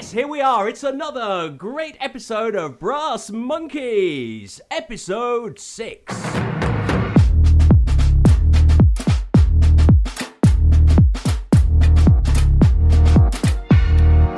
Yes, here we are. It's another great episode of Brass Monkeys, episode 6.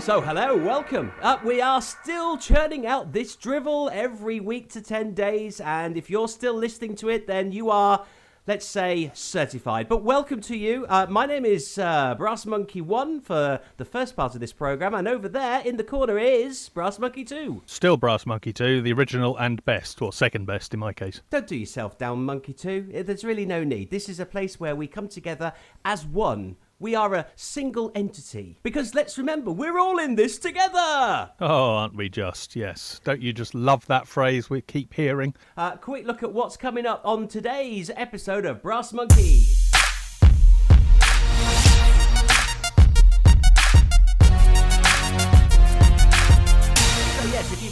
So, hello, welcome. Uh, we are still churning out this drivel every week to 10 days, and if you're still listening to it, then you are, let's say, certified. But welcome to you. Uh, my name is uh, Brass Monkey 1 for the first part of this program, and over there in the corner is Brass Monkey 2. Still Brass Monkey 2, the original and best, or second best in my case. Don't do yourself down, Monkey 2. Uh, There's really no need. This is a place where we come together as one. We are a single entity. Because let's remember, we're all in this together. Oh, aren't we just? Yes. Don't you just love that phrase we keep hearing? Uh, quick look at what's coming up on today's episode of Brass Monkey.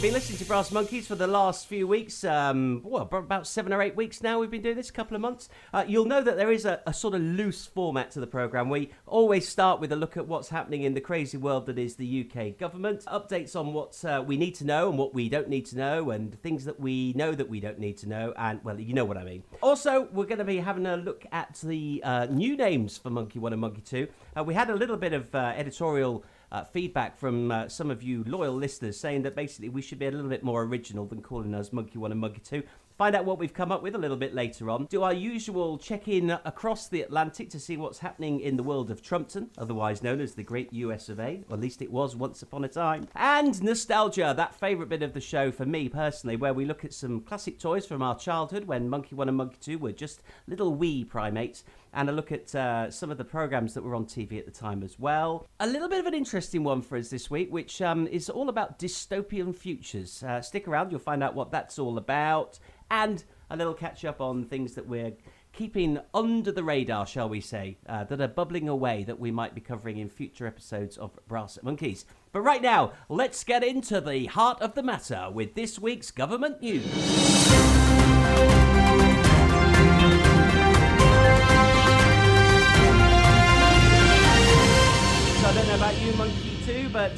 You've been listening to Brass Monkeys for the last few weeks, um, well, about seven or eight weeks now, we've been doing this, a couple of months, uh, you'll know that there is a, a sort of loose format to the programme. We always start with a look at what's happening in the crazy world that is the UK government, updates on what uh, we need to know and what we don't need to know, and things that we know that we don't need to know, and, well, you know what I mean. Also, we're going to be having a look at the uh, new names for Monkey 1 and Monkey 2. Uh, we had a little bit of uh, editorial uh, feedback from uh, some of you loyal listeners saying that basically we should be a little bit more original than calling us Monkey One and Monkey Two. Find out what we've come up with a little bit later on. Do our usual check in across the Atlantic to see what's happening in the world of Trumpton, otherwise known as the Great US of A, or at least it was once upon a time. And nostalgia, that favourite bit of the show for me personally, where we look at some classic toys from our childhood when Monkey One and Monkey Two were just little wee primates and a look at uh, some of the programs that were on TV at the time as well. A little bit of an interesting one for us this week, which um, is all about dystopian futures. Uh, stick around, you'll find out what that's all about, and a little catch up on things that we're keeping under the radar, shall we say, uh, that are bubbling away that we might be covering in future episodes of Brass Monkeys. But right now, let's get into the heart of the matter with this week's government news.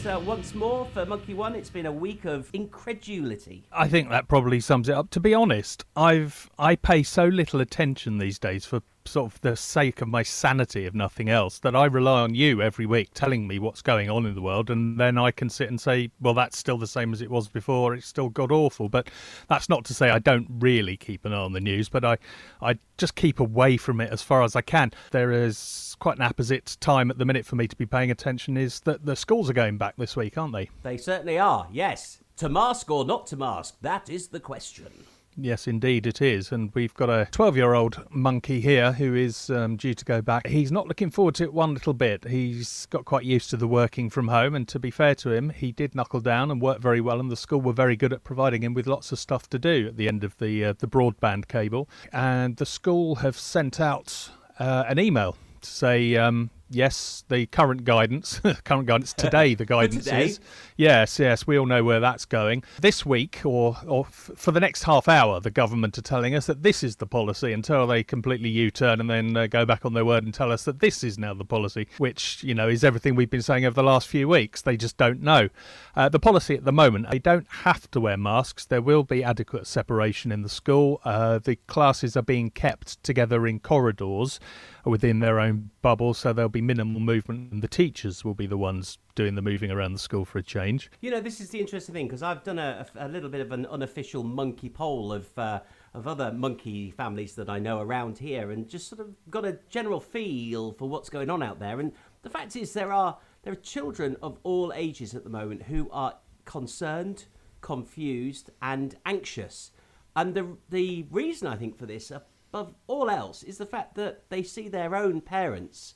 2, uh, once more for Monkey 1, it's been a week of incredulity. I think that probably sums it up. To be honest, I've I pay so little attention these days for sort of the sake of my sanity, if nothing else, that I rely on you every week telling me what's going on in the world, and then I can sit and say, well, that's still the same as it was before. It's still god awful. But that's not to say I don't really keep an eye on the news, but I I just keep away from it as far as I can. There is quite an opposite time at the minute for me to be paying attention. Is that the schools are going back this week, aren't they? They certainly are, yes. To mask or not to mask, that is the question. Yes, indeed it is. And we've got a 12 year old monkey here who is um, due to go back. He's not looking forward to it one little bit. He's got quite used to the working from home. And to be fair to him, he did knuckle down and work very well. And the school were very good at providing him with lots of stuff to do at the end of the, uh, the broadband cable. And the school have sent out uh, an email to say, um, yes, the current guidance, current guidance today, the guidance today? is yes, yes, we all know where that's going. This week, or or f- for the next half hour, the government are telling us that this is the policy until they completely U-turn and then uh, go back on their word and tell us that this is now the policy, which you know is everything we've been saying over the last few weeks. They just don't know. Uh, the policy at the moment, they don't have to wear masks. There will be adequate separation in the school. Uh, the classes are being kept together in corridors within their own bubble, so there'll be minimal movement, and the teachers will be the ones doing the moving around the school for a change. You know, this is the interesting thing because I've done a, a little bit of an unofficial monkey poll of uh, of other monkey families that I know around here, and just sort of got a general feel for what's going on out there. And the fact is, there are there are children of all ages at the moment who are concerned, confused, and anxious. And the the reason I think for this, above all else, is the fact that they see their own parents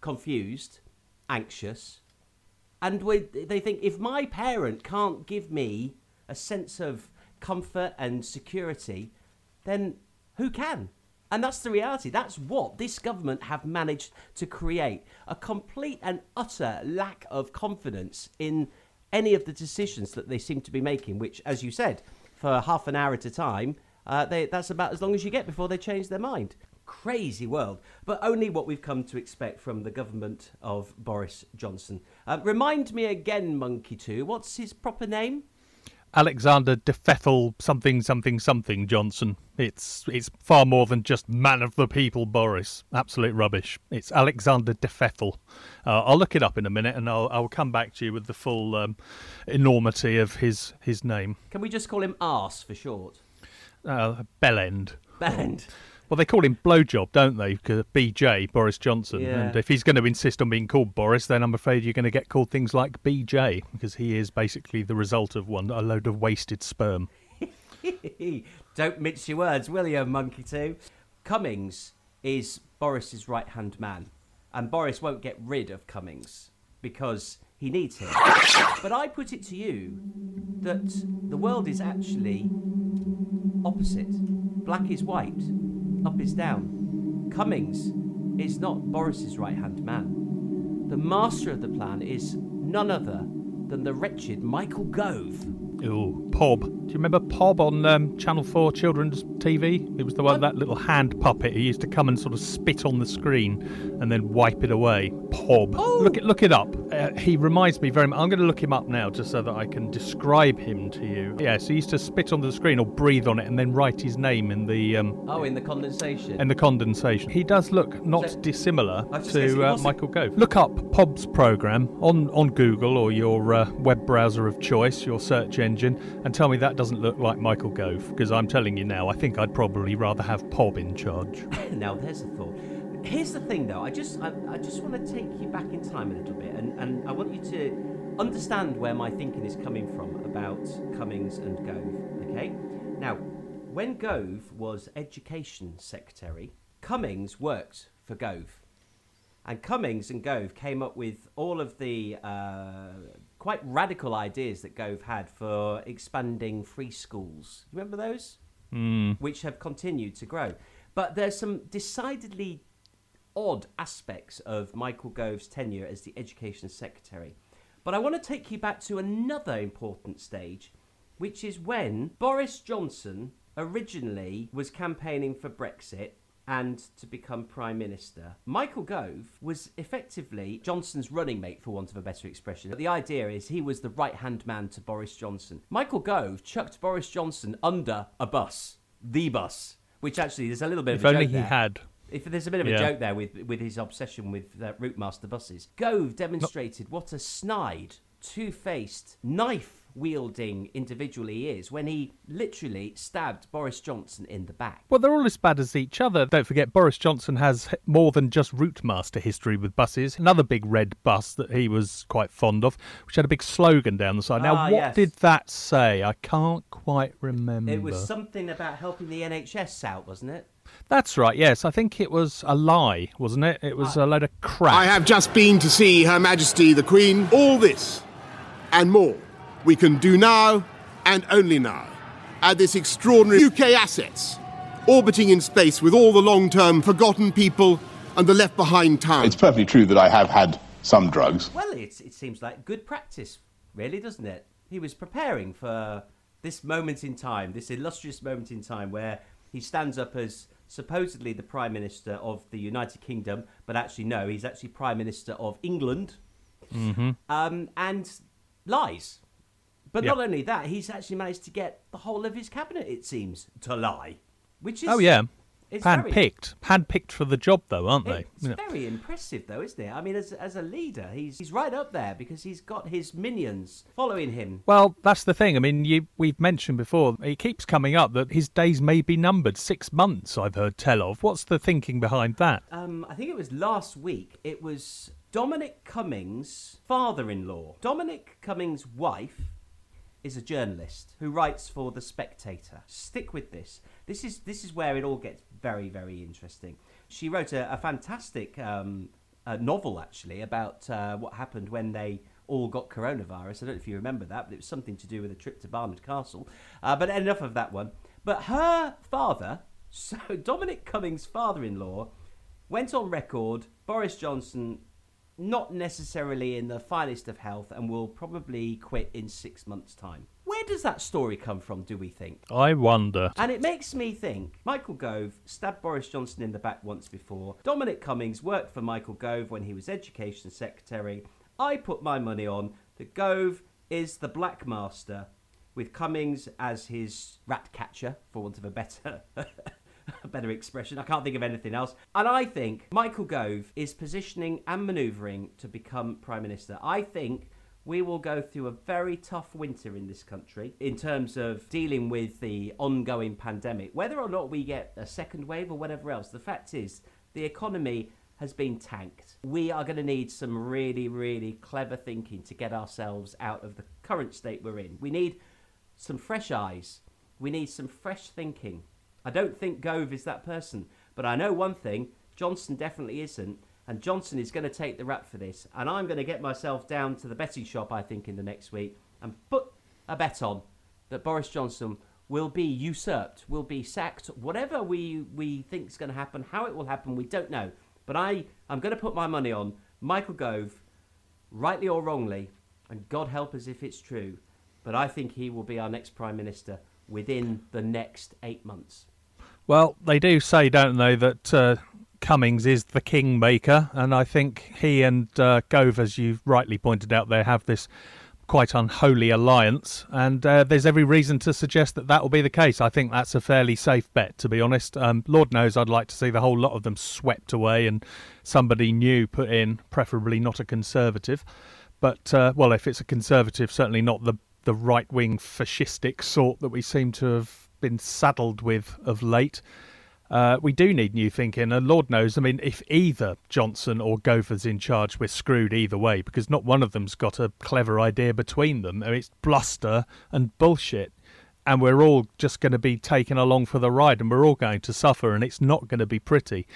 confused, anxious, and we, they think if my parent can't give me a sense of comfort and security, then who can? And that's the reality. That's what this government have managed to create a complete and utter lack of confidence in any of the decisions that they seem to be making, which, as you said, for half an hour at a time, uh, they, that's about as long as you get before they change their mind. Crazy world, but only what we've come to expect from the government of Boris Johnson. Uh, remind me again, Monkey 2, what's his proper name? Alexander de Pfeffel something something something Johnson. It's it's far more than just man of the people Boris. Absolute rubbish. It's Alexander de Pfeffel. Uh, I'll look it up in a minute and I'll I'll come back to you with the full um, enormity of his his name. Can we just call him Arse for short? Uh, Bellend. Bellend. Well, they call him Blowjob, don't they? BJ, Boris Johnson. Yeah. And if he's going to insist on being called Boris, then I'm afraid you're going to get called things like BJ, because he is basically the result of one, a load of wasted sperm. Don't mince your words, will you, Monkey 2? Cummings is Boris's right hand man, and Boris won't get rid of Cummings because he needs him. But I put it to you that the world is actually opposite. Black is white, up is down. Cummings is not Boris's right hand man. The master of the plan is none other than the wretched Michael Gove. Ooh, Pob. Do you remember Pob on um, Channel 4 children's TV? It was the one, that little hand puppet who used to come and sort of spit on the screen and then wipe it away. Pob. Oh. Look, it, look it up. Uh, he reminds me very much. I'm going to look him up now just so that I can describe him to you. Yes, he used to spit on the screen or breathe on it and then write his name in the um, Oh, in the condensation. in the condensation. He does look not So- dissimilar I was just gonna uh, Michael Gove. Look up Pob's program on, on Google or your uh, web browser of choice, your search engine, and tell me that doesn't look like Michael Gove. Because I'm telling you now, I think I'd probably rather have Pob in charge. now there's a thought. Here's the thing, though. I just, I, I just want to take you back in time a little bit, and, and I want you to understand where my thinking is coming from about Cummings and Gove. Okay. Now, when Gove was Education Secretary, Cummings worked for Gove, and Cummings and Gove came up with all of the uh, quite radical ideas that Gove had for expanding free schools. You remember those? Hmm. which have continued to grow. But there's some decidedly odd aspects of Michael Gove's tenure as the Education Secretary. But I want to take you back to another important stage, which is when Boris Johnson originally was campaigning for Brexit and to become Prime Minister. Michael Gove was effectively Johnson's running mate, for want of a better expression. The idea is he was the right hand man to Boris Johnson. Michael Gove chucked Boris Johnson under a bus, the bus, which actually there's a little bit If of a only joke he there. had. If there's a bit of a Yeah. joke there with with his obsession with uh, route master buses, Gove demonstrated what a snide, two-faced, knife-wielding individual he is when he literally stabbed Boris Johnson in the back. Well, they're all as bad as each other. Don't forget, Boris Johnson has more than just route master history with buses. Another big red bus that he was quite fond of, which had a big slogan down the side. Now, Ah, what yes. did that say? I can't quite remember. It was something about helping the NHS out, wasn't it? That's right, yes. I think it was a lie, wasn't it? It was a load of crap. I have just been to see Her Majesty the Queen. All this and more we can do now and only now at this extraordinary UK assets orbiting in space with all the long term forgotten people and the left behind town. It's perfectly true that I have had some drugs. Well, it's, it seems like good practice, really, doesn't it? He was preparing for this moment in time, this illustrious moment in time where he stands up as supposedly the Prime Minister of the United Kingdom, but actually, no, he's actually Prime Minister of England um, and lies. But Yeah. not only that, he's actually managed to get the whole of his cabinet, it seems, to lie. Which is oh, yeah. it's very- Hand-picked. Hand-picked for the job, though, aren't they? it's very impressive, though, isn't it? I mean, as, as a leader, he's he's right up there because he's got his minions following him. Well, that's the thing. I mean, you, we've mentioned before, it keeps coming up that his days may be numbered. Six months, I've heard tell of. What's the thinking behind that? Um, I think it was last week. It was Dominic Cummings' father-in-law. Dominic Cummings' wife is a journalist who writes for the Spectator. Stick with this. This is this is where it all gets very very interesting. She wrote a, a fantastic um, a novel actually about uh, what happened when they all got coronavirus. I don't know if you remember that, but it was something to do with a trip to Barnard Castle. Uh, but enough of that one. But her father, so Dominic Cummings' father-in-law, went on record. Boris Johnson not necessarily in the finest of health and will probably quit in six months' time. Where does that story come from, do we think? I wonder. And it makes me think Michael Gove stabbed Boris Johnson in the back once before. Dominic Cummings worked for Michael Gove when he was Education Secretary. I put my money on that Gove is the Black Master with Cummings as his rat catcher, for want of a better. better expression. I can't think of anything else. And I think Michael Gove is positioning and manoeuvring to become Prime Minister. I think we will go through a very tough winter in this country in terms of dealing with the ongoing pandemic. Whether or not we get a second wave or whatever else, the fact is the economy has been tanked. We are going to need some really, really clever thinking to get ourselves out of the current state we're in. We need some fresh eyes. We need some fresh thinking. I don't think Gove is that person, but I know one thing Johnson definitely isn't. And Johnson is going to take the rap for this. And I'm going to get myself down to the betting shop, I think, in the next week and put a bet on that Boris Johnson will be usurped, will be sacked, whatever we, we think is going to happen, how it will happen, we don't know. But I, I'm going to put my money on Michael Gove, rightly or wrongly, and God help us if it's true, but I think he will be our next Prime Minister within the next eight months. Well, they do say, don't they, that uh, Cummings is the kingmaker, and I think he and uh, Gove, as you rightly pointed out, there have this quite unholy alliance, and uh, there's every reason to suggest that that will be the case. I think that's a fairly safe bet, to be honest. Um, Lord knows I'd like to see the whole lot of them swept away and somebody new put in, preferably not a conservative. But uh, well, if it's a conservative, certainly not the the right wing fascistic sort that we seem to have been saddled with of late. Uh, we do need new thinking, and Lord knows, I mean, if either Johnson or Gover's in charge, we're screwed either way because not one of them's got a clever idea between them. I mean, it's bluster and bullshit and we're all just going to be taken along for the ride and we're all going to suffer and it's not going to be pretty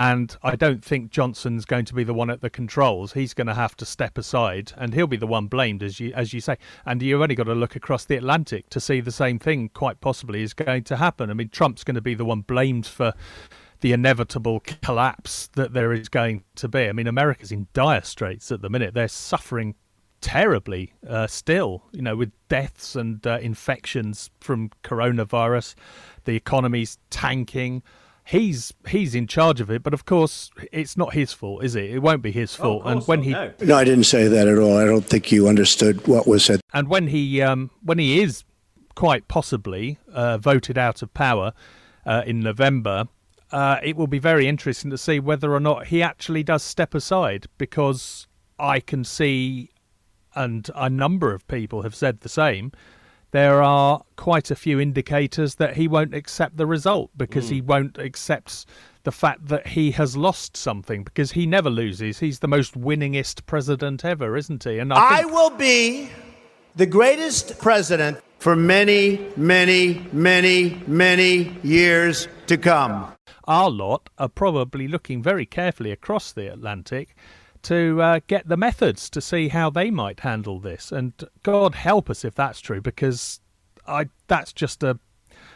and i don't think johnson's going to be the one at the controls he's going to have to step aside and he'll be the one blamed as you as you say and you've only got to look across the atlantic to see the same thing quite possibly is going to happen i mean trump's going to be the one blamed for the inevitable collapse that there is going to be. I mean, America's in dire straits at the minute. They're suffering terribly uh, still, you know, with deaths and uh, infections from coronavirus. The economy's tanking. He's he's in charge of it, but of course it's not his fault, is it? It won't be his Oh, fault. and when not, he no. No, I didn't say that at all. I don't think you understood what was said. and when he um, when he is quite possibly uh, voted out of power uh, in November, uh, it will be very interesting to see whether or not he actually does step aside because I can see, and a number of people have said the same. There are quite a few indicators that he won't accept the result because he mm. won't accept the fact that he has lost something because he never loses. He's the most winningest president ever, isn't he? And I I will be the greatest president for many, many, many, many years to come. our lot are probably looking very carefully across the Atlantic to uh, get the methods to see how they might handle this. And God help us if that's true, because I that's just a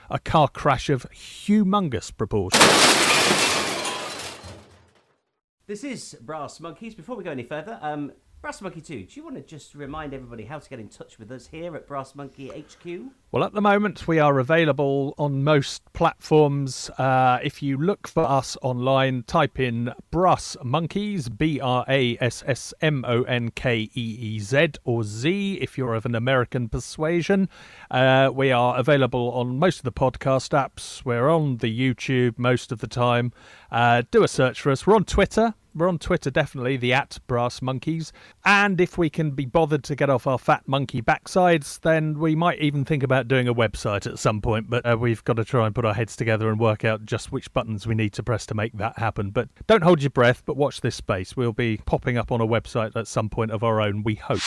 a car crash of humongous proportions. This is Brass Monkeys. Before we go any further, um, Brass Monkey 2, do you want to just remind everybody how to get in touch with us here at Brass Monkey HQ? Well, at the moment, we are available on most platforms. Uh, if you look for us online, type in Brass Monkeys, B R A S S M O N K E E Z, or Z if you're of an American persuasion. Uh, we are available on most of the podcast apps. We're on the YouTube most of the time. Uh, do a search for us. We're on Twitter. We're on Twitter, definitely, the at Brass Monkeys. And if we can be bothered to get off our fat monkey backsides, then we might even think about doing a website at some point. But uh, we've got to try and put our heads together and work out just which buttons we need to press to make that happen. But don't hold your breath, but watch this space. We'll be popping up on a website at some point of our own, we hope.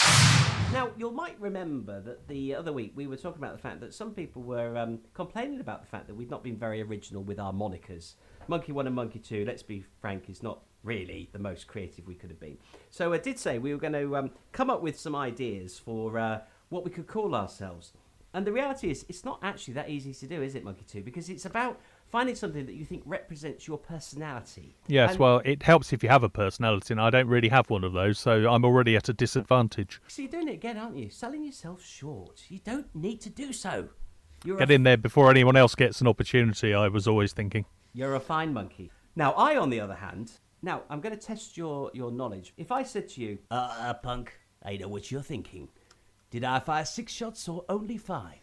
Now, you might remember that the other week we were talking about the fact that some people were um, complaining about the fact that we've not been very original with our monikers. Monkey 1 and Monkey 2, let's be frank, is not really the most creative we could have been. So I did say we were going to um, come up with some ideas for uh, what we could call ourselves. And the reality is, it's not actually that easy to do, is it, Monkey 2? Because it's about finding something that you think represents your personality. Yes, And- well, it helps if you have a personality, and I don't really have one of those, so I'm already at a disadvantage. So you're doing it again, aren't you? Selling yourself short. You don't need to do so. You're Get a, in there before anyone else gets an opportunity, I was always thinking. You're a fine monkey. Now, I, on the other hand, now I'm going to test your your knowledge. If I said to you, uh, uh, punk, I know what you're thinking. Did I fire six shots or only five?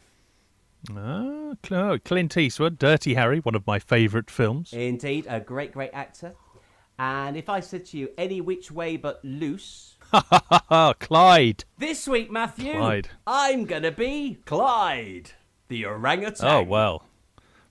Ah, oh, Clint Eastwood, Dirty Harry, one of my favourite films. Indeed, a great, great actor. And if I said to you, any which way but loose, Ha ha ha, Clyde. this week, Matthew, Clyde. I'm going to be Clyde, the orangutan. Oh, well.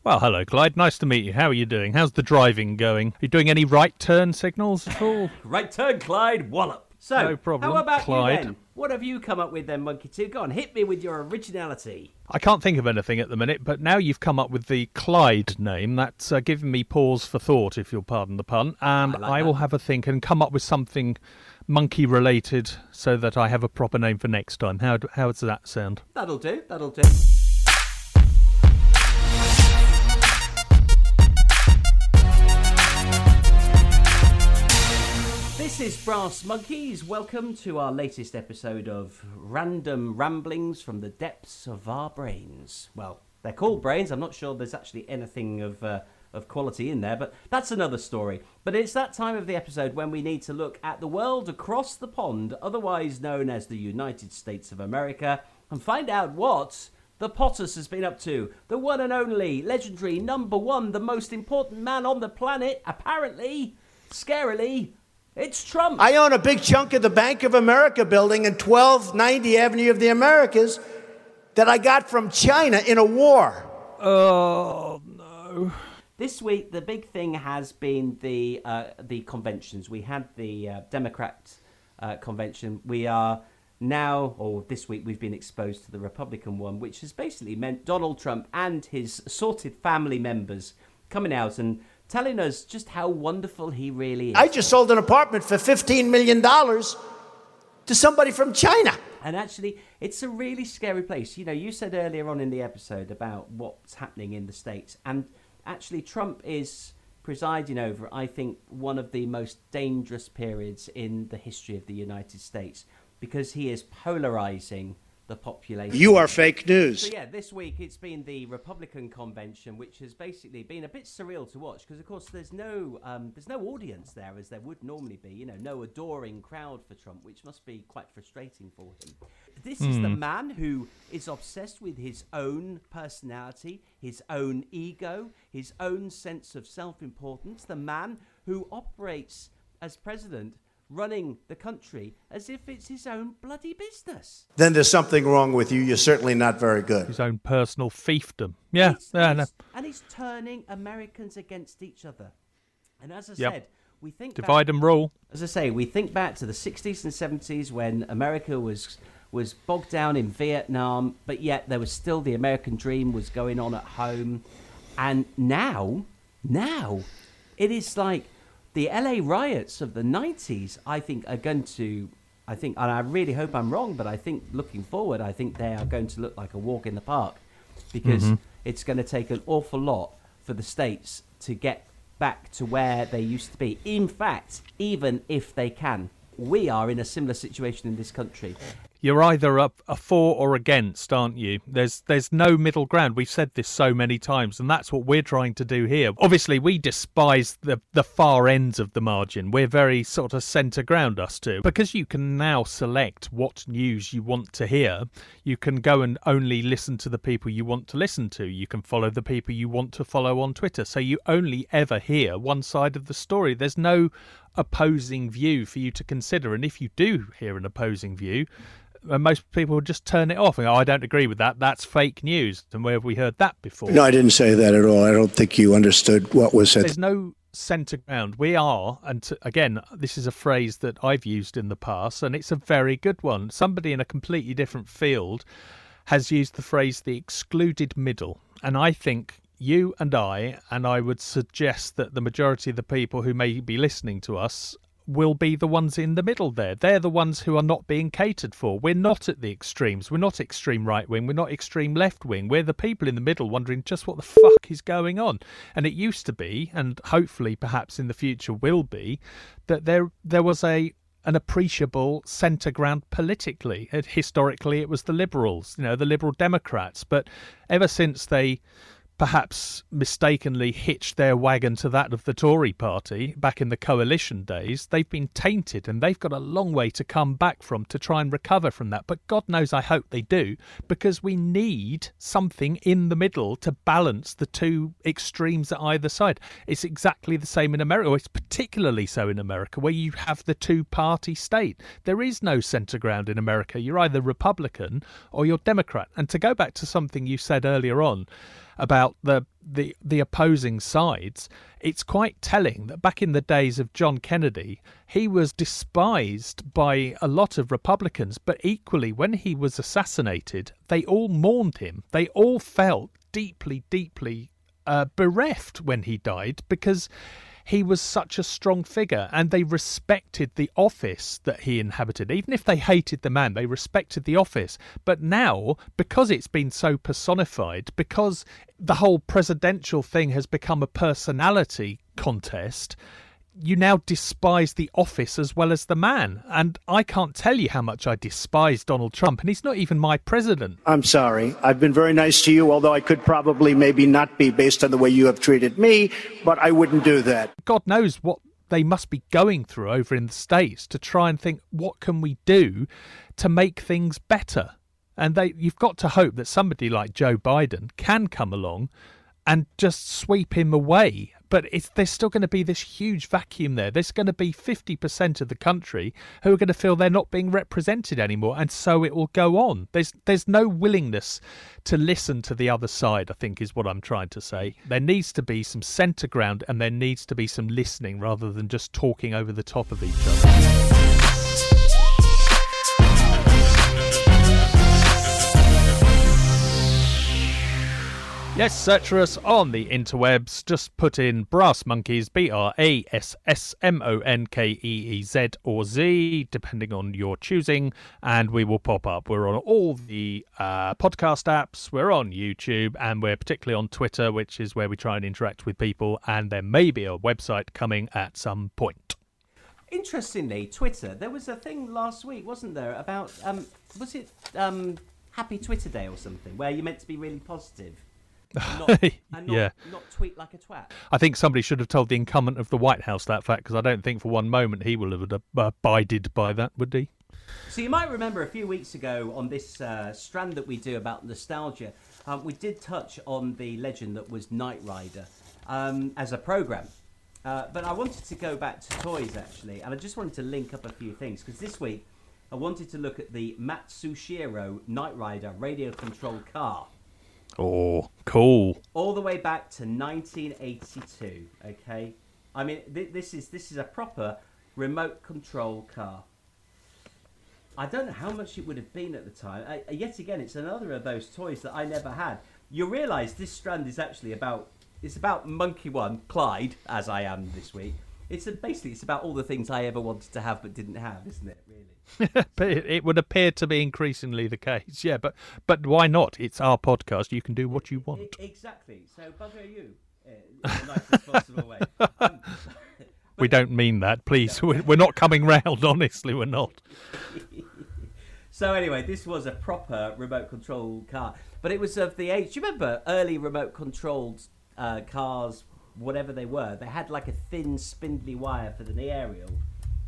Well, hello, Clyde. Nice to meet you. How are you doing? How's the driving going? Are you doing any right turn signals at all? Right turn, Clyde, wallop. So, No problem, how about Clyde. you then? What have you come up with then, Monkey 2? Go on, hit me with your originality. I can't think of anything at the minute, but now you've come up with the Clyde name, that's uh, given me pause for thought, if you'll pardon the pun, and I like I will have a think and come up with something monkey related so that I have a proper name for next time. How, how does that sound? That'll do, that'll do. This is Brass Monkeys. Welcome to our latest episode of Random Ramblings from the Depths of Our Brains. Well, they're called brains. I'm not sure there's actually anything of, uh, of quality in there, but that's another story. But it's that time of the episode when we need to look at the world across the pond, otherwise known as the United States of America, and find out what the POTUS has been up to. The one and only, legendary, number one, the most important man on the planet, apparently, scarily, it's Trump. I own a big chunk of the Bank of America building in 1290 Avenue of the Americas that I got from China in a war. Oh, no. This week, the big thing has been the uh, the conventions. We had the uh, Democrat uh, convention. We are now, or this week, we've been exposed to the Republican one, which has basically meant Donald Trump and his assorted family members coming out and telling us just how wonderful he really is. I just sold an apartment for $15 million to somebody from China. And actually, it's a really scary place. You know, you said earlier on in the episode about what's happening in the States. And actually, Trump is presiding over, I think, one of the most dangerous periods in the history of the United States because he is polarizing the population. You are fake news. So yeah, this week it's been the Republican convention, which has basically been a bit surreal to watch because, of course, there's no um, there's no audience there as there would normally be. You know, no adoring crowd for Trump, which must be quite frustrating for him. This is the man who is obsessed with his own personality, his own ego, his own sense of self-importance. The man who operates as president. Running the country as if it's his own bloody business. Then there's something wrong with you. You're certainly not very good. His own personal fiefdom. Yeah, He's- yeah, and, no. he's, and he's turning Americans against each other. And as I Yep. said, we think divide back, and rule. as I say, we think back to the 60s and 70s when America was was bogged down in Vietnam, but yet there was still the American dream was going on at home. And now, now, it is like the LA riots of the 90s, I think, are going to, I think, and I really hope I'm wrong, but I think looking forward, I think they are going to look like a walk in the park because mm-hmm. it's going to take an awful lot for the states to get back to where they used to be. In fact, even if they can, we are in a similar situation in this country. You're either up a for or against, aren't you? There's there's no middle ground. We've said this so many times, and that's what we're trying to do here. Obviously, we despise the the far ends of the margin. We're very sort of centre ground, us two, because you can now select what news you want to hear. You can go and only listen to the people you want to listen to. You can follow the people you want to follow on Twitter. So you only ever hear one side of the story. There's no opposing view for you to consider, and if you do hear an opposing view and most people would just turn it off and go, I don't agree with that. That's fake news. And where have we heard that before? No, I didn't say that at all. I don't think you understood what was said. There's no centre ground. We are, and to, again, this is a phrase that I've used in the past, and it's a very good one. Somebody in a completely different field has used the phrase the excluded middle. And I think you and I, and I would suggest that the majority of the people who may be listening to us will be the ones in the middle there. They're the ones who are not being catered for. We're not at the extremes. We're not extreme right wing. We're not extreme left wing. We're the people in the middle wondering just what the fuck is going on. And it used to be, and hopefully perhaps in the future will be, that there there was a an appreciable centre ground politically. Historically, it was the Liberals, you know, the Liberal Democrats. But ever since they perhaps mistakenly hitched their wagon to that of the Tory party back in the coalition days, they've been tainted and they've got a long way to come back from to try and recover from that. But God knows I hope they do because we need something in the middle to balance the two extremes at either side. It's exactly the same in America, or it's particularly so in America, where you have the two party state. There is no centre ground in America. You're either Republican or you're Democrat. And to go back to something you said earlier on, about the the the opposing sides, it's quite telling that back in the days of John Kennedy, he was despised by a lot of Republicans, but equally when he was assassinated, they all mourned him. They all felt deeply, deeply uh, bereft when he died because he was such a strong figure and they respected the office that he inhabited. Even if they hated the man, they respected the office. But now, because it's been so personified, because the whole presidential thing has become a personality contest, you now despise the office as well as the man. And I can't tell you how much I despise Donald Trump, and he's not even my president. I'm sorry. I've been very nice to you, although I could probably maybe not be based on the way you have treated me, but I wouldn't do that. God knows what they must be going through over in the States to try and think, what can we do to make things better? And they, you've got to hope that somebody like Joe Biden can come along and just sweep him away but there's still going to be this huge vacuum there. There's going to be 50% of the country who are going to feel they're not being represented anymore, and so it will go on. There's there's no willingness to listen to the other side. I think is what I'm trying to say. There needs to be some centre ground, and there needs to be some listening rather than just talking over the top of each other. Yes, search for us on the interwebs. Just put in Brass Monkeys, B R A S S M O N K E E Z or Z, depending on your choosing, and we will pop up. We're on all the uh, podcast apps, we're on YouTube, and we're particularly on Twitter, which is where we try and interact with people, and there may be a website coming at some point. Interestingly, Twitter, there was a thing last week, wasn't there, about, um, was it um, Happy Twitter Day or something, where you're meant to be really positive? not, and not, yeah. not tweet like a twat. I think somebody should have told the incumbent of the White House that fact because I don't think for one moment he will have abided by that, would he? So you might remember a few weeks ago on this uh, strand that we do about nostalgia, um, we did touch on the legend that was Knight Rider um, as a program. Uh, but I wanted to go back to toys actually, and I just wanted to link up a few things because this week I wanted to look at the Matsushiro Knight Rider radio controlled car. Oh, cool. All the way back to 1982. Okay, I mean th- this is this is a proper remote control car. I don't know how much it would have been at the time. I, uh, yet again, it's another of those toys that I never had. You realise this strand is actually about it's about Monkey One, Clyde, as I am this week. It's a, basically it's about all the things I ever wanted to have but didn't have, isn't it? Really. but it, it, would appear to be increasingly the case. Yeah, but but why not? It's our podcast. You can do what you want. exactly. So bugger you uh, in the nicest possible way. Um, we don't mean that, please. No. We're not coming round. Honestly, we're not. so anyway, this was a proper remote control car, but it was of the age. Do you remember early remote controlled uh, cars? Whatever they were, they had like a thin, spindly wire for the aerial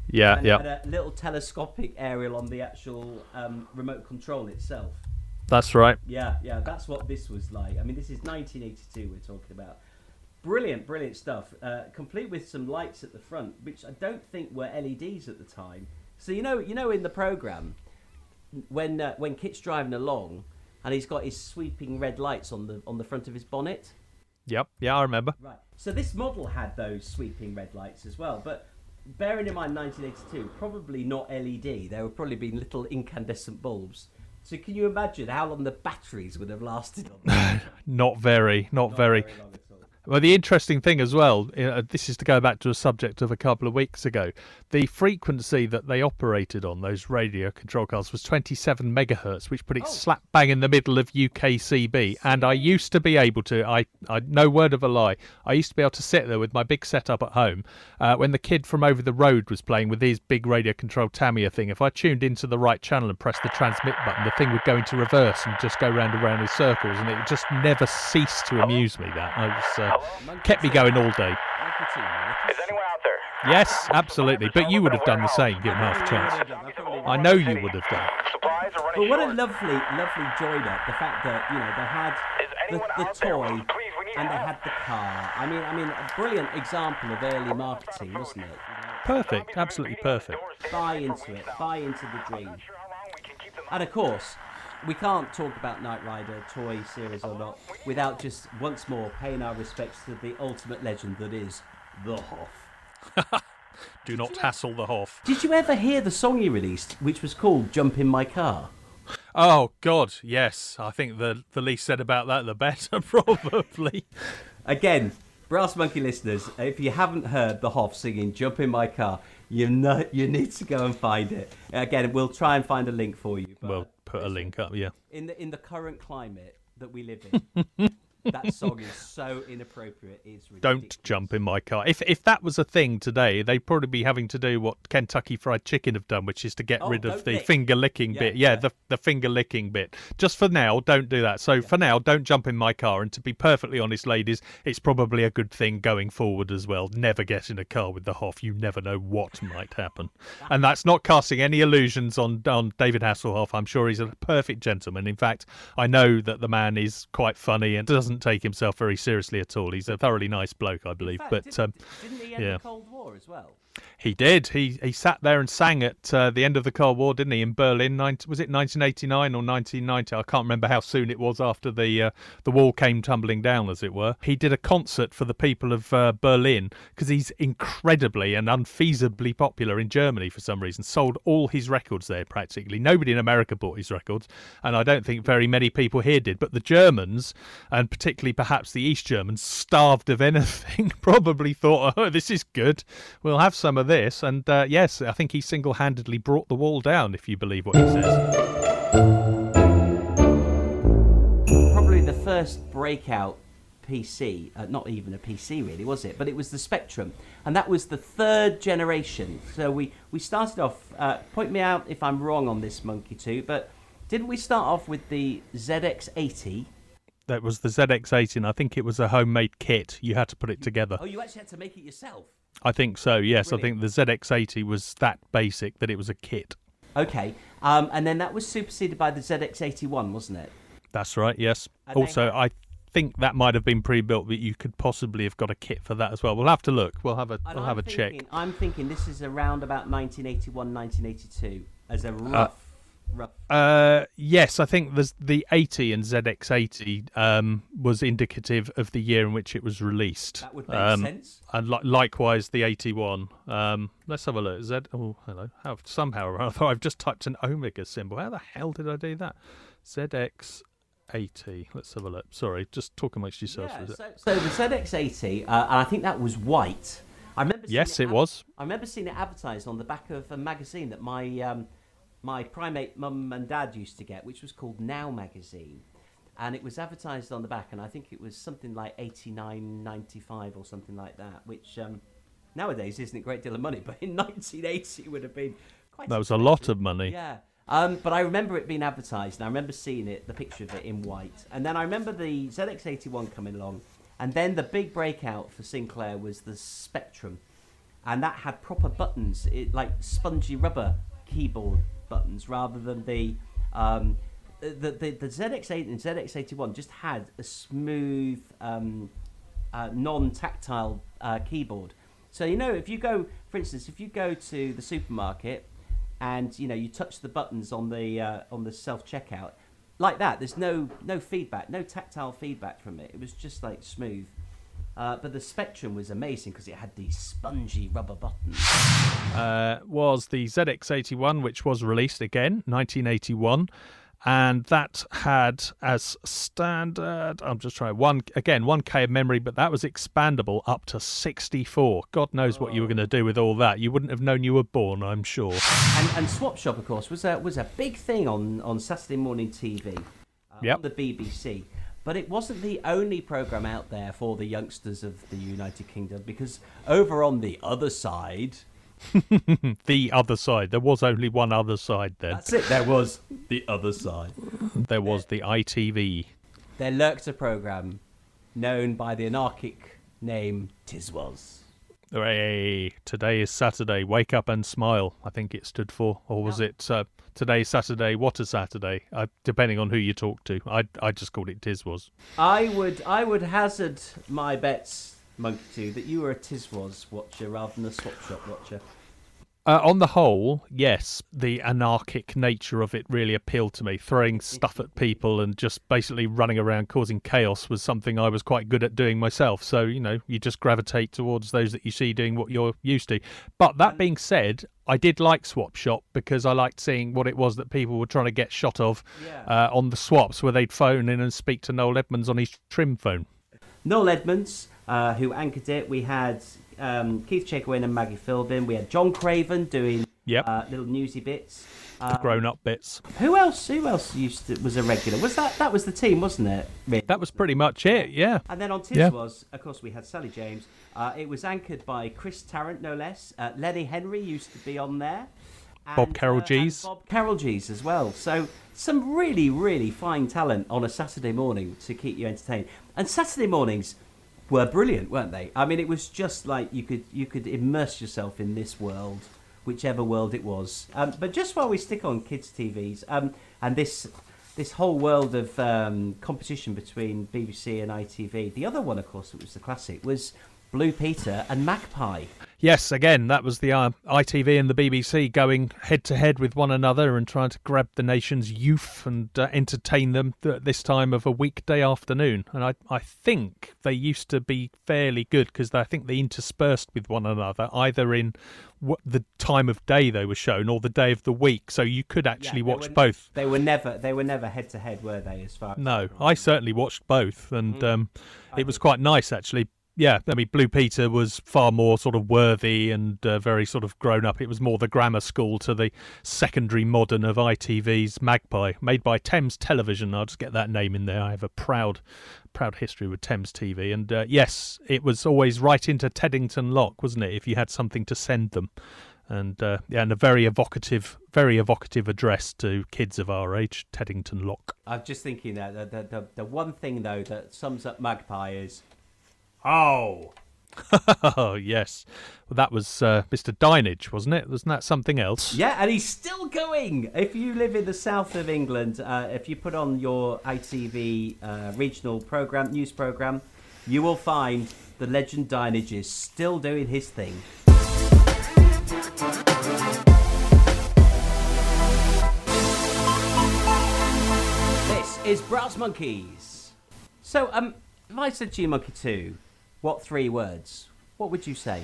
yeah, and yeah. a little telescopic aerial on the actual um, remote control itself. That's right. Yeah, yeah, that's what this was like. I mean, this is 1982 we're talking about. Brilliant, brilliant stuff. Uh, complete with some lights at the front, which I don't think were LEDs at the time. So you know, you know, in the program, when uh, when Kit's driving along, and he's got his sweeping red lights on the on the front of his bonnet. Yep. Yeah, I remember. Right. So this model had those sweeping red lights as well, but bearing in mind 1982, probably not LED. There would probably be little incandescent bulbs. So can you imagine how long the batteries would have lasted on not very, not, not very. very Well, the interesting thing as well, uh, this is to go back to a subject of a couple of weeks ago. The frequency that they operated on those radio control cars was 27 megahertz, which put it Oh. slap bang in the middle of UKCB. And I used to be able to, I, I no word of a lie, I used to be able to sit there with my big setup at home uh, when the kid from over the road was playing with his big radio control Tamiya thing. If I tuned into the right channel and pressed the transmit button, the thing would go into reverse and just go round and round in circles, and it just never ceased to amuse me. That I was uh, kept me going all day. Is anyone out there? Yes, absolutely. But you would have done the same, given half a chance. I know you would have done. But what a lovely, lovely join up. The fact that you know they had the, the toy Please, we need and they had the car. I mean, I mean, a brilliant example of early marketing, wasn't it? Perfect, absolutely perfect. buy into it, buy into the dream. Sure how long we can keep them And of course, we can't talk about Knight Rider toy series or not without just once more paying our respects to the ultimate legend that is the Hoff. Do not hassle the Hoff. Did you ever hear the song he released, which was called "Jump in My Car"? Oh God, yes. I think the the least said about that, the better, probably. Again, Brass Monkey listeners, if you haven't heard the Hoff singing "Jump in My Car," you know you need to go and find it. Again, we'll try and find a link for you. But We'll put a link up. Yeah. in the in the current climate that we live in, that song is so inappropriate. It's ridiculous. Don't jump in my car. If if that was a thing today, they'd probably be having to do what Kentucky Fried Chicken have done, which is to get Oh, rid of the lick. finger licking Yeah, bit. Yeah, yeah. the the finger licking bit. Just for now, don't do that. So for now, don't jump in my car. And to be perfectly honest, ladies, it's probably a good thing going forward as well. Never get in a car with the Hoff. You never know what might happen. And that's not casting any illusions on on David Hasselhoff. I'm sure he's a perfect gentleman. In fact, I know that the man is quite funny and doesn't take himself very seriously at all. He's a thoroughly nice bloke, I believe. fact, but didn't, um, didn't he end yeah. the Cold War as well? He did. He he sat there and sang at uh, the end of the Cold War, didn't he? In Berlin, 19, was it 1989 or 1990? I can't remember how soon it was after the uh, the wall came tumbling down, as it were. He did a concert for the people of uh, Berlin because he's incredibly and unfeasibly popular in Germany for some reason. Sold all his records there practically. Nobody in America bought his records, and I don't think very many people here did. But the Germans, and particularly perhaps the East Germans, starved of anything, probably thought, "Oh, this is good. We'll have some of this." And uh, yes, I think he single-handedly brought the wall down, if you believe what he says. Probably the first breakout PC, uh, not even a PC really, was it? But it was the Spectrum, and that was the third generation. So we we started off. Uh, point me out if I'm wrong on this, Monkey Two, but didn't we start off with the ZX80? That was the ZX80, and I think it was a homemade kit. You had to put it together. Oh, you actually had to make it yourself. I think so. Yes, Brilliant. I think the ZX80 was that basic that it was a kit. Okay, um, and then that was superseded by the ZX81, wasn't it? That's right. Yes. And Also, had- I think that might have been pre-built, but you could possibly have got a kit for that as well. We'll have to look. We'll have a And we'll I'm have a thinking, check. I'm thinking this is around about 1981, 1982 as a rough, rough. Uh, yes, I think there's the 80 and ZX80 um, was indicative of the year in which it was released. That would make Um, sense. And li- likewise, the 81. Um, let's have a look. Z. Oh, hello. How somehow or other I've just typed an omega symbol. How the hell did I do that? ZX80. Let's have a look. Sorry, just talk amongst yourselves. Yeah, so, so the ZX80, uh, and I think that was white. I remember. Yes, it ad- was. I remember seeing it advertised on the back of a magazine that my um, my primate mum and dad used to get, which was called Now magazine, and it was advertised on the back, and I think it was something like eighty nine ninety five or something like that, which um, nowadays isn't a great deal of money, but in nineteen eighty it would have been quite. That was a lot of money. Yeah. Um, but I remember it being advertised, and I remember seeing it, the picture of it in white. And then I remember the ZX81 coming along, and then the big breakout for Sinclair was the Spectrum, and that had proper buttons, it, like spongy rubber keyboard buttons, rather than the um, the, the the ZX8 and ZX81 just had a smooth, um, uh, non-tactile uh, keyboard. So you know, if you go, for instance, if you go to the supermarket and you know you touch the buttons on the uh, on the self checkout like that there's no no feedback no tactile feedback from it it was just like smooth uh, but the spectrum was amazing because it had these spongy rubber buttons uh, was the ZX81, which was released again, 1981. and that had as standard. I'm just trying one again, one K of memory, but that was expandable up to 64. God knows what you were going to do with all that. You wouldn't have known you were born, I'm sure. And, and Swap Shop, of course, was a was a big thing on on Saturday morning TV. Uh, Yep. on the BBC. But it wasn't the only program out there for the youngsters of the United Kingdom because over on the other side, The other side. There was only one other side then. that's it. There was the other side. There was the ITV. There lurked a program known by the anarchic name Tiswas. Hooray! Today is Saturday. Wake up and smile. I think it stood for, or was it uh, today's Saturday? What a Saturday! Uh, depending on who you talk to. I I just called it Tiswas. I would I would hazard my bets, Monkey Two, that you were a Tiswas watcher rather than a Swap Shop watcher. Uh, on the whole, yes, the anarchic nature of it really appealed to me. Throwing stuff at people and just basically running around causing chaos was something I was quite good at doing myself. So, you know, you just gravitate towards those that you see doing what you're used to. But that being said, I did like Swap Shop because I liked seeing what it was that people were trying to get shot of uh, on the swaps where they'd phone in and speak to Noel Edmonds on his trim phone. Noel Edmonds, uh, who anchored it. We had um, Keith Chegwin and Maggie Philbin. We had John Craven doing Yep. uh, little newsy bits. The grown up bits. Who else? Who else used to, was a regular? Was that that was the team, wasn't it? Really? That was pretty much it, yeah. And then on Tips Yeah. was, of course, we had Sally James. Uh, it was anchored by Chris Tarrant, no less. Uh, Lenny Henry used to be on there. Bob And, Carroll uh, G's. Bob Carolgees as well. So some really, really fine talent on a Saturday morning to keep you entertained. And Saturday mornings were brilliant, weren't they? I mean, it was just like you could you could immerse yourself in this world, whichever world it was. Um, but just while we stick on kids' TVs, um, and this this whole world of um, competition between BBC and ITV, the other one, of course, that was the classic, was Blue Peter and Magpie. Yes, again, that was the uh, ITV and the BBC going head to head with one another and trying to grab the nation's youth and uh, entertain them at this time of a weekday afternoon. And I, I think they used to be fairly good because I think they interspersed with one another, either in what the time of day they were shown or the day of the week. So you could actually Yeah, watch were- both. They were never they were never head to head, were they? As far as No, I certainly watched both, and Mm. um, it was quite nice actually. Yeah, I mean, Blue Peter was far more sort of worthy and uh, very sort of grown up. It was more the grammar school to the secondary modern of ITV's Magpie, made by Thames Television. I'll just get that name in there. I have a proud, proud history with Thames TV, and uh, yes, it was always right into Teddington Lock, wasn't it? If you had something to send them. And uh, yeah, and a very evocative, very evocative address to kids of our age, Teddington Lock. I'm just thinking that the, the, the, the one thing though that sums up Magpie is oh Oh yes, well, that was uh, Mr. Dinenage, wasn't it? Wasn't that something else? yeah, and he's still going. If you live in the south of England, uh, if you put on your ITV uh, regional program, news program, you will find the legend Dinenage is still doing his thing. This is Brass Monkeys. So, um, if I said to you, Monkey Two, what three words? What would you say?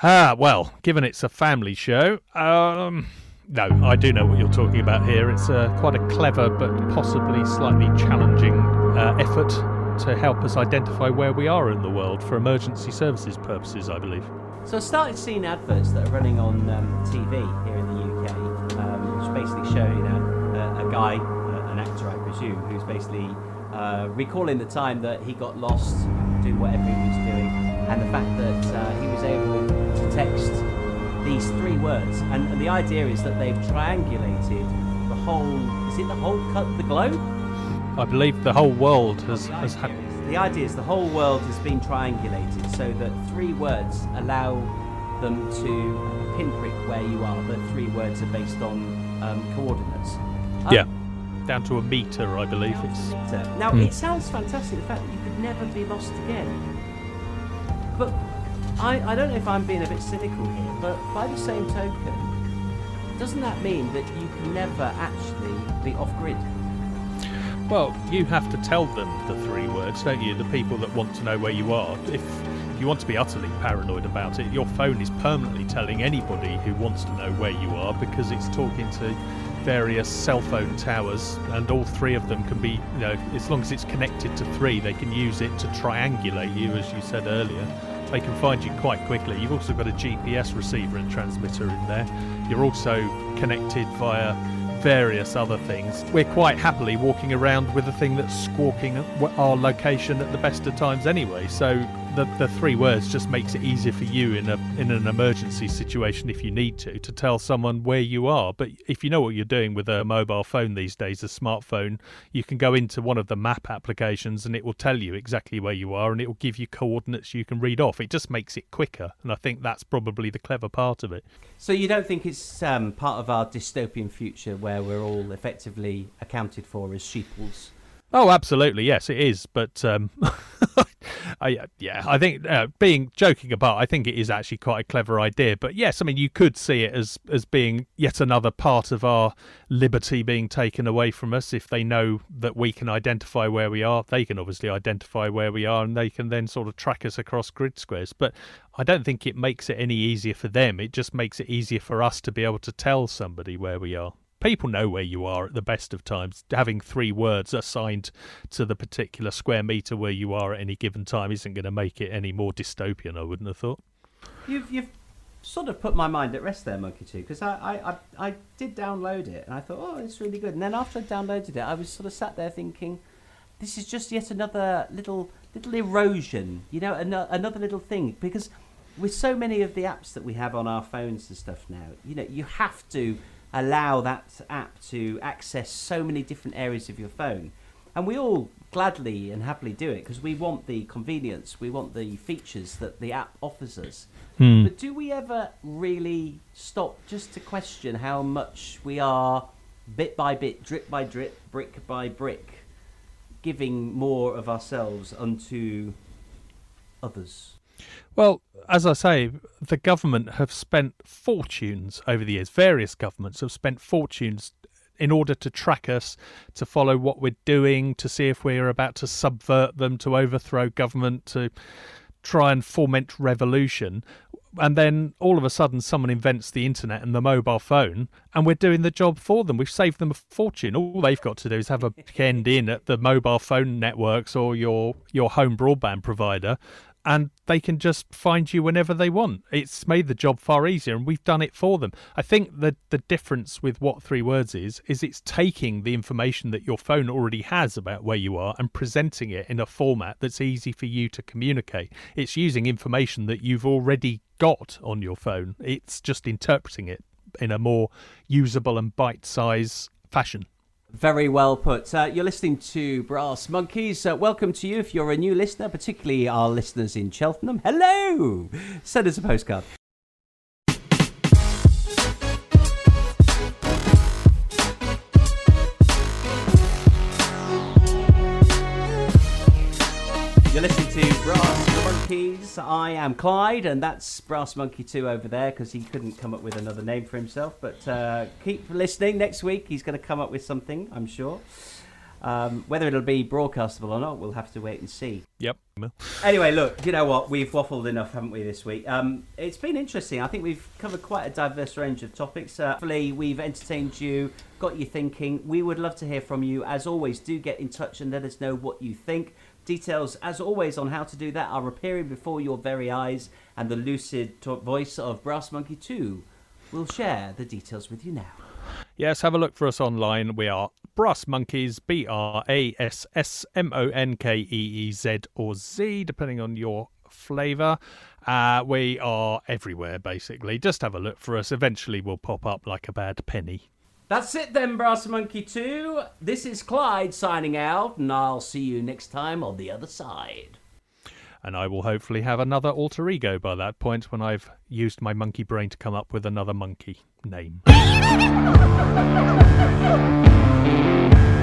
Ah, well, given it's a family show, um, no, I do know what you're talking about here. It's uh, quite a clever but possibly slightly challenging uh, effort to help us identify where we are in the world for emergency services purposes, I believe. So I started seeing adverts that are running on um, TV here in the UK, um, which basically show you know a, a guy, uh, an actor I presume, who's basically uh, recalling the time that he got lost doing whatever he was doing, and the fact that uh, he was able to text these three words. And, and the idea is that they've triangulated the whole. Is it the whole cut the globe? I believe the whole world has, The has idea, had. is, the idea is the whole world has been triangulated so that three words allow them to pinprick where you are. The three words are based on um, coordinates. Um, Yeah, down to a meter, I believe it's. Now, Hmm. it sounds fantastic, the fact that you never be lost again. But I, I don't know if I'm being a bit cynical here, but by the same token, doesn't that mean that you can never actually be off grid? Well, you have to tell them the three words, don't you? The people that want to know where you are. If you want to be utterly paranoid about it, your phone is permanently telling anybody who wants to know where you are because it's talking to various cell phone towers, and all three of them can be, you know, as long as it's connected to three, they can use it to triangulate you, as you said earlier. They can find you quite quickly. You've also got a GPS receiver and transmitter in there. You're also connected via various other things. We're quite happily walking around with a thing that's squawking our location at the best of times anyway. So the, the three words just makes it easier for you in a in an emergency situation if you need to to tell someone where you are. But if you know what you're doing with a mobile phone these days, a smartphone, you can go into one of the map applications and it will tell you exactly where you are and it will give you coordinates you can read off. It just makes it quicker, and I think that's probably the clever part of it. So you don't think it's um, part of our dystopian future where we're all effectively accounted for as sheeples? Oh, absolutely, yes, it is. But um, I, yeah, I think uh, being joking apart, I think it is actually quite a clever idea. But yes, I mean, you could see it as as being yet another part of our liberty being taken away from us. If they know that we can identify where we are, they can obviously identify where we are, and they can then sort of track us across grid squares. But I don't think it makes it any easier for them. It just makes it easier for us to be able to tell somebody where we are people know where you are at the best of times. Having three words assigned to the particular square meter where you are at any given time isn't going to make it any more dystopian. I wouldn't have thought. You've you've sort of put my mind at rest there, Monkey Two, because I, I, I, I did download it and I thought, oh, it's really good. And then after I downloaded it, I was sort of sat there thinking, this is just yet another little little erosion, you know, an- another little thing because with so many of the apps that we have on our phones and stuff now, you know, you have to allow that app to access so many different areas of your phone. And we all gladly and happily do it because we want the convenience, we want the features that the app offers us. Hmm. But do we ever really stop just to question how much we are, bit by bit, drip by drip, brick by brick, giving more of ourselves unto others? Well, as I say, the government have spent fortunes over the years. Various governments have spent fortunes in order to track us, to follow what we're doing, to see if we're about to subvert them, to overthrow government, to try and foment revolution. And then all of a sudden, someone invents the internet and the mobile phone, and we're doing the job for them. We've saved them a fortune. All they've got to do is have a weekend in at the mobile phone networks or your your home broadband provider, and they can just find you whenever they want. It's made the job far easier, and we've done it for them. I think that the difference with what3words is, is it's taking the information that your phone already has about where you are and presenting it in a format that's easy for you to communicate. It's using information that you've already got on your phone, it's just interpreting it in a more usable and bite size fashion. Very well put. Uh, you're listening to Brass Monkeys. Uh, welcome to you if you're a new listener, particularly our listeners in Cheltenham. Hello! Send us a postcard. You're listening to Brass Monkeys. I am Clyde, and that's Brass Monkey 2 over there because he couldn't come up with another name for himself. But uh, keep listening. Next week, he's going to come up with something, I'm sure. Um, whether it'll be broadcastable or not, we'll have to wait and see. Yep. Anyway, look, you know what? We've waffled enough, haven't we, this week? Um, it's been interesting. I think we've covered quite a diverse range of topics. Uh, hopefully, we've entertained you, got you thinking. We would love to hear from you. As always, do get in touch and let us know what you think. Details, as always, on how to do that are appearing before your very eyes, and the lucid voice of Brass Monkey 2 will share the details with you now. Yes, have a look for us online. We are Brass Monkeys, B R A S S M O N K E E Z or Z, depending on your flavour. Uh, we are everywhere, basically. Just have a look for us. Eventually, we'll pop up like a bad penny. That's it then, Brass Monkey 2. This is Clyde signing out, and I'll see you next time on the other side. And I will hopefully have another alter ego by that point when I've used my monkey brain to come up with another monkey name.